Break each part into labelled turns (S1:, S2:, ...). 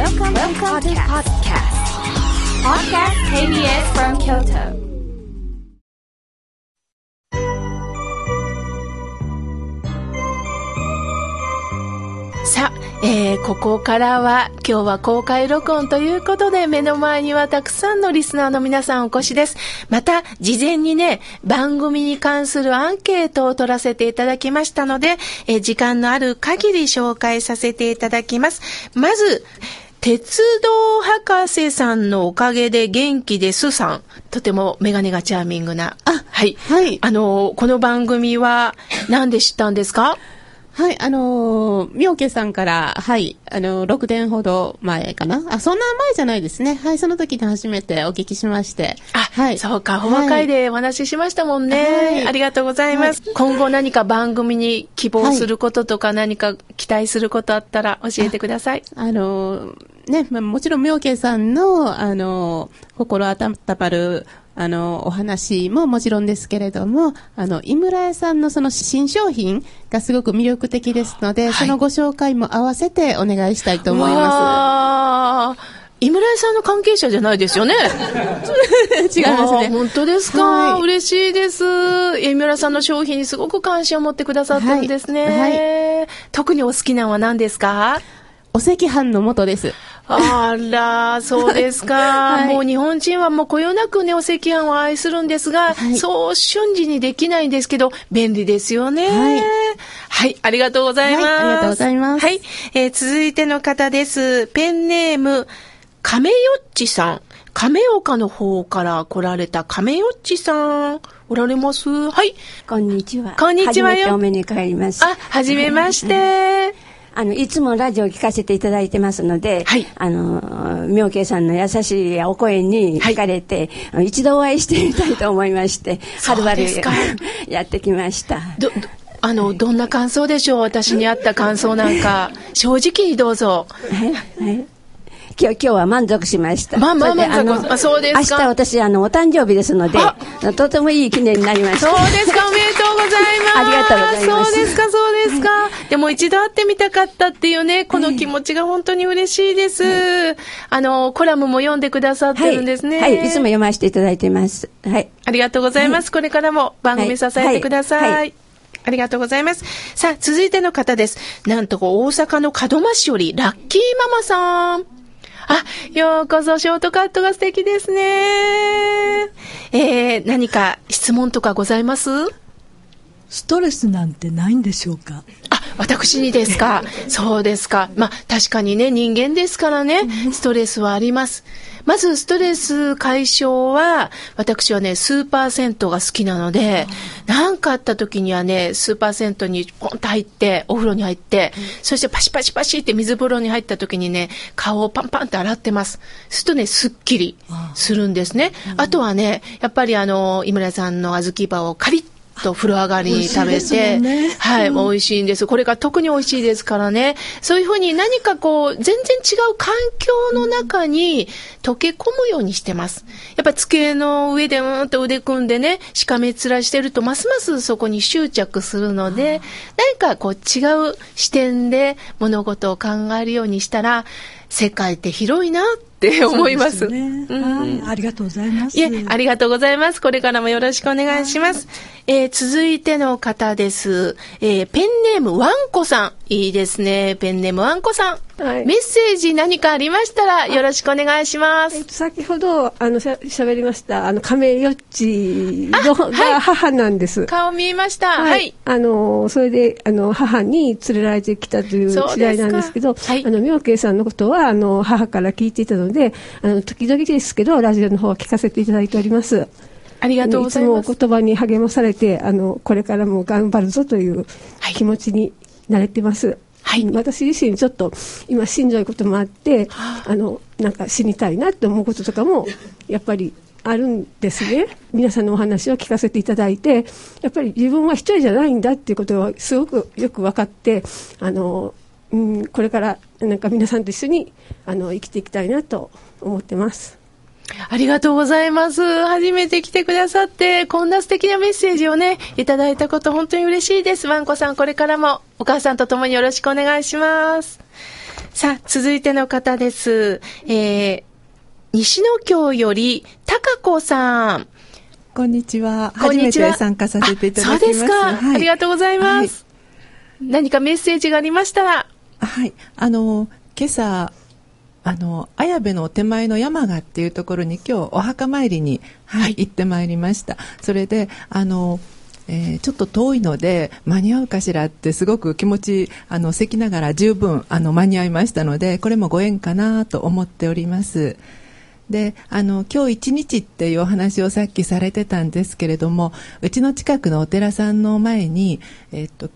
S1: Welcome, Welcome to podcast. Podcast KBS from Kyoto.
S2: さあ、えーここからは今日は公開録音ということで目の前にはたくさんのリスナーの皆さんお越しです。また事前にね、番組に関するアンケートを取らせていただきましたので、えー時間のある限り紹介させていただきます。まず、鉄道博士さんのおかげで元気ですさん。とてもメガネがチャーミングな。
S3: あ
S2: はい。
S3: はい
S2: あの、この番組は何で知ったんですか？
S3: はい、あのー、みょうけさんから、はい、あのー、6年ほど前かな。あ、そんな前じゃないですね。はい、その時に初めてお聞きしまして。
S2: あ、
S3: はい。
S2: そうか、細かいでお話ししましたもんね。
S3: はい
S2: ありがとうございます。今後何か番組に希望することとか何か期待することあったら教えてください。
S3: あのー、ね、まあ、もちろんみょうけさんの、あのー、心温まる、あのー、お話ももちろんですけれども、あの、井村屋さんのその新商品がすごく魅力的ですので、
S2: はい
S3: そのご紹介も合わせてお願いしたいと思いま
S2: わー井村屋さんの関係者じゃないですよね。
S3: す。違いますね。
S2: 本当ですか、
S3: はい
S2: 嬉しいです。井村さんの商品にすごく関心を持ってくださってるんですね。
S3: はい
S2: 特にお好きなのは何ですか？
S3: お赤飯の元です。
S2: あら、そうですか。
S3: はい
S2: もう日本人はもうこよなくね、お赤飯を愛するんですが、
S3: はい
S2: そう瞬時にできないんですけど、便利ですよね。
S3: はい。
S2: はい、ありがとうございます。
S3: はいありがとうございます
S2: はい、えー続いての方です。ペンネーム、亀よっちさん。亀岡の方から来られた亀よっちさん。おられます？はい。
S4: こんにちは。
S2: こんにちはよ
S4: 初めてお目にります。
S2: あ、はじめまして。
S4: あの、いつもラジオ聞かせていただいてますので、
S2: はい
S4: あの、妙慶さんの優しいお声に
S2: はい
S4: 惹かれて、一度お会いしてみたいと思いまして、はるばる やってきました。
S2: あの、どんな感想でしょう？私にあった感想なんか。正直にどうぞ。
S4: はいはい今日、今日は満足しました。
S2: まあまあ満足あそうですか
S4: 明日私、あの、お誕生日ですので
S2: あ、
S4: とてもいい記念になりました。
S2: そうですか、おめでございます。
S4: ありがとうございます
S2: そうですか、そうですか。でも一度会ってみたかったっていうね、この気持ちが本当に嬉しいです。あの、コラムも読んでくださってるんですね。
S4: はい、はい、いつも読ませていただいてます。はい。
S2: ありがとうございます。これからも番組支えてくださいありがとうございます。さあ、続いての方です。なんと大阪の門真市よりラッキーママさん。あ、ようこそ、ショートカットが素敵ですね。えー、何か質問とかございます？
S5: ストレスなんてないんでしょうか？
S2: あ、私にですか？そうですか。まあ、確かにね、人間ですからね、ストレスはあります。まず、ストレス解消は、私はね、スーパー銭湯が好きなので、何かあった時にはね、スーパー銭湯にポンと入って、お風呂に入って、そしてパシパシパシって水風呂に入った時にね、顔をパンパンって洗ってます。するとね、すっきりするんですね。あとはね、やっぱりあの、井村さんの小豆バをカリッと風呂上がりに食べて、
S5: ね
S2: はい、もう美味しいんです。これが特に美味しいですからね。そういうふうに何かこう、全然違う環境の中に溶け込むようにしてます。やっぱ机の上でうーんと腕組んでね、しかめ面してると、ますますそこに執着するので、何かこう違う視点で物事を考えるようにしたら、世界って広いなって思います。
S5: すよね
S2: うん
S5: はい、ありがとうございます。
S2: いえ、ありがとうございます。これからもよろしくお願いします。えー続いての方です。えーペンネームワンコさん。いいですね。ペンネームワンコさん。
S6: はい
S2: メッセージ何かありましたらよろしくお願いします。
S6: 先ほど、あの、しゃ喋りました、あの、亀よっちの、
S2: はい
S6: が母なんです。
S2: 顔見えました。はい。
S6: あの、それで、あの、母に連れられてきたという次第なんですけど、
S2: はい
S6: あの、妙慶さんのことは、あの、母から聞いていたので、あの、時々ですけど、ラジオの方は聞かせていただいております。
S2: ありがとうございます。
S6: つも言葉に励まされて、あの、これからも頑張るぞという
S2: はい
S6: 気持ちになれてます。
S2: はい
S6: 私自身ちょっと今しんどいこともあって、あの、なんか死にたいなって思うこととかも、やっぱりあるんですね。皆さんのお話を聞かせていただいて、やっぱり自分は一人じゃないんだっていうことがすごくよく分かって、あの、うん、これからなんか皆さんと一緒にあの生きていきたいなと思ってます。
S2: ありがとうございます。初めて来てくださって、こんな素敵なメッセージをね、いただいたこと本当に嬉しいです。ワンコさん、これからもお母さんと共によろしくお願いします。さあ、続いての方です。えー、西野京より、高子さん。
S7: こんにちは。初めて参加させていただきます。
S2: あそうですか、
S7: はい
S2: ありがとうございます。何かメッセージがありましたら。
S7: はい。あの、今朝、あの、綾部の手前の山賀っていうところに今日お墓参りに、はい、行ってまいりました。それで、あの、えーちょっと遠いので間に合うかしらってすごく気持ちあのせきながら十分あの間に合いましたのでこれもご縁かなと思っておりますであの今日一日っていうお話をさっきされてたんですけれどもうちの近くのお寺さんの前に、えっと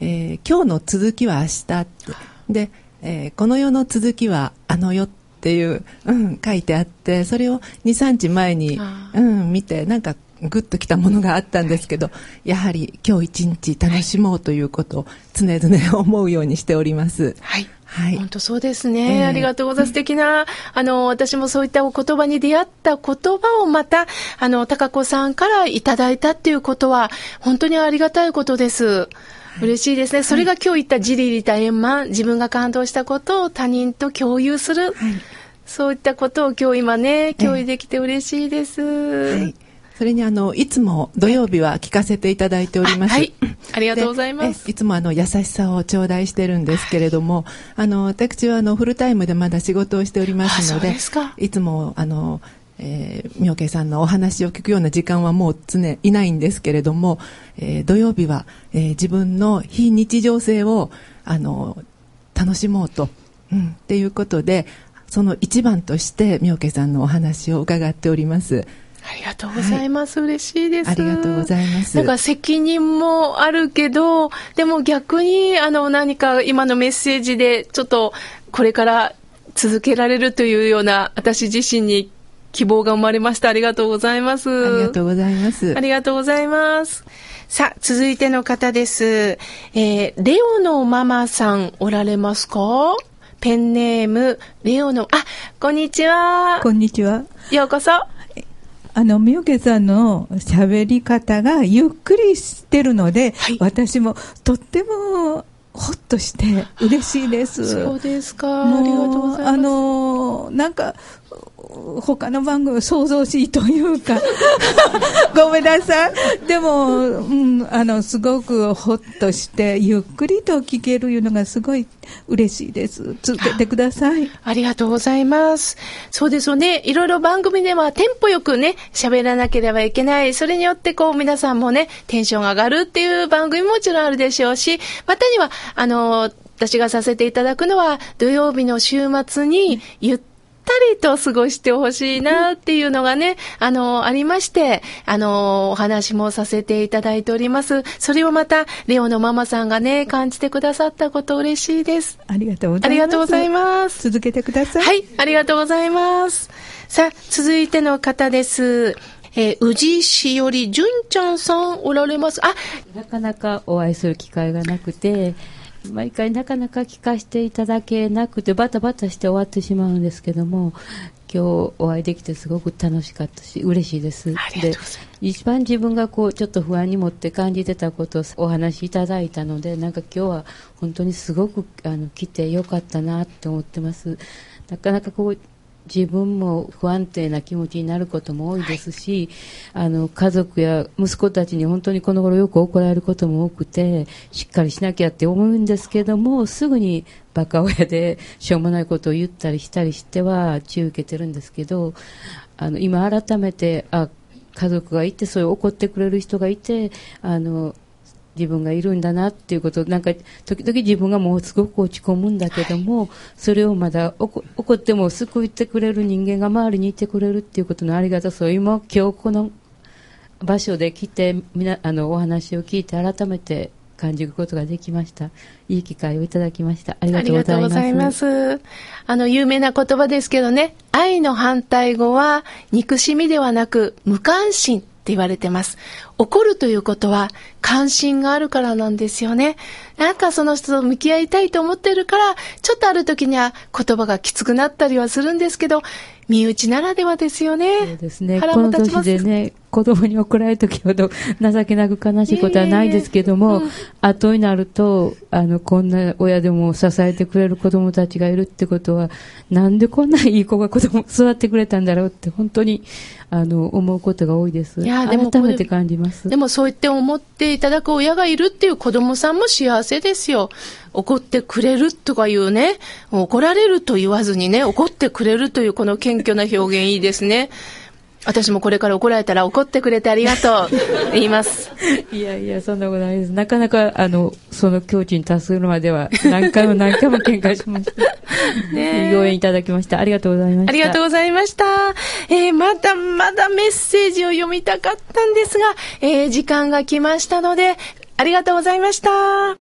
S7: えー今日の続きは明日ってで、えーこの世の続きはあの世っていう、うん、書いてあってそれを23日前に、
S2: あ
S7: うん、見てなんかグッときたものがあったんですけどやはり今日一日楽しもうということを常々思うようにしております。
S2: はい。
S7: はい
S2: 本当そうですね。
S7: ええ
S2: ありがとうございます。素敵な、あの、私もそういったお言葉に出会った言葉をまた、あの、高子さんからいただいたっていうことは、本当にありがたいことです。嬉しいですね。それが今日言った自利利他円満、自分が感動したことを他人と共有する。そういったことを今日今ね、共有できて嬉しいです。
S7: はい。それにあのいつも土曜日は聞かせていただいております。
S2: あはい ありがとうございます
S7: いつもあの優しさを頂戴してるんですけれども、あの私はあのフルタイムでまだ仕事をしておりますの
S2: あそう
S7: で、
S2: ですか
S7: いつもあの。えー、妙慶さんのお話を聞くような時間はもう常いないんですけれども、えー土曜日は、えー自分の非日常性をあの楽しもうと、うん、っていうことでその一番として妙慶さんのお話を伺っております。
S2: ありがとうございます。嬉しいです。
S7: ありがとうございます
S2: なんか責任もあるけど、でも逆に、あの、何か今のメッセージで、ちょっと、これから続けられるというような、私自身に希望が生まれました。ありがとうございます。
S7: ありがとうございます。
S2: ありがとうございます。さあ、続いての方です。えー、レオのママさんおられますか？ペンネーム、レオの、あ、こんにちは。
S5: こんにちは。
S2: ようこそ。
S5: あの、みよけさんの喋り方がゆっくりしてるので、
S2: はい
S5: 私もとってもほっとして嬉しいです。
S2: そうですか。ありがとうございます。
S5: あのーなんか、他の番組想像しいというか、ごめんなさい。でも、うん、あの、すごくほっとして、ゆっくりと聞けるいうのがすごい嬉しいです。続けてください。
S2: ありがとうございます。そうですよね。いろいろ番組ではテンポよくね、喋らなければいけない。それによってこう皆さんもね、テンションが上がるっていう番組ももちろんあるでしょうし、またには、あの、私がさせていただくのは土曜日の週末にゆっりと過ごしてほしいなっていうのがね、あの、ありまして、あの、お話もさせていただいております。それをまた、レオのママさんがね、感じてくださったこと嬉しいです。
S5: ありがとうござ
S2: あ
S5: います。
S2: りがとうございます。
S5: 続けてください。
S2: はい、ありがとうございます。さあ、続いての方です。えー、宇治市より純ちゃんさんおられます。あ、
S8: なかなかお会いする機会がなくて、毎回なかなか聞かせていただけなくて、バタバタして終わってしまうんですけども、今日お会いできてすごく楽しかったし、嬉しいです。で一番自分がこう、ちょっと不安に持って感じてたことをお話しいただいたので、なんか今日は本当にすごくあの来てよかったなって思ってます。なかなかこう、自分も不安定な気持ちになることも多いですし、あの家族や息子たちに本当にこの頃よく怒られることも多くてしっかりしなきゃって思うんですけどもすぐにバカ親で しょうもないことを言ったりしたりしては注意受けてるんですけどあの今改めてあ家族がいてそういう怒ってくれる人がいてあの自分がいるんだなっていうことなんか時々自分がもうすごく落ち込むんだけども、それをまだ怒怒っても救ってくれる人間が周りにいてくれるっていうことのありがたさを今今日この場所で来てみなあのお話を聞いて改めて感じることができました。いい機会をいただきました。ありがとうございます。
S2: がとうございます。あの、有名な言葉ですけどね、愛の反対語は、憎しみではなく、無関心。って言われてます。怒るということは、関心があるからなんですよね。なんかその人と向き合いたいと思ってるから、ちょっとある時には言葉がきつくなったりはするんですけど、身内ならではですよね。
S8: そうですね。
S2: 腹も立ちます
S8: 年でね、子供に怒られる時ほど情けなく悲しいことはないですけども、後になると、あの、こんな親でも支えてくれる子供たちがいるってことは、なんでこんないい子が子供育ってくれたんだろうって、本当に、あの、思うことが多いです。
S2: いやでも
S8: 改めて感じます。
S2: でもそう言って思っていただく親がいるっていう子供さんも幸せですよ。怒ってくれるとかいうね、怒られると言わずにね、怒ってくれるというこの謙虚な表現いいですね。私もこれから怒られたら怒ってくれてありがとう 言います。
S8: いやいや、そんなことないです。なかなか、あの、その境地に達するまでは、何回も何回も喧嘩しました。
S2: ねえ
S8: ご縁いただきました。ありがとうございました。
S2: ありがとうございました。えーまだまだメッセージを読みたかったんですが、えー時間が来ましたので、ありがとうございました。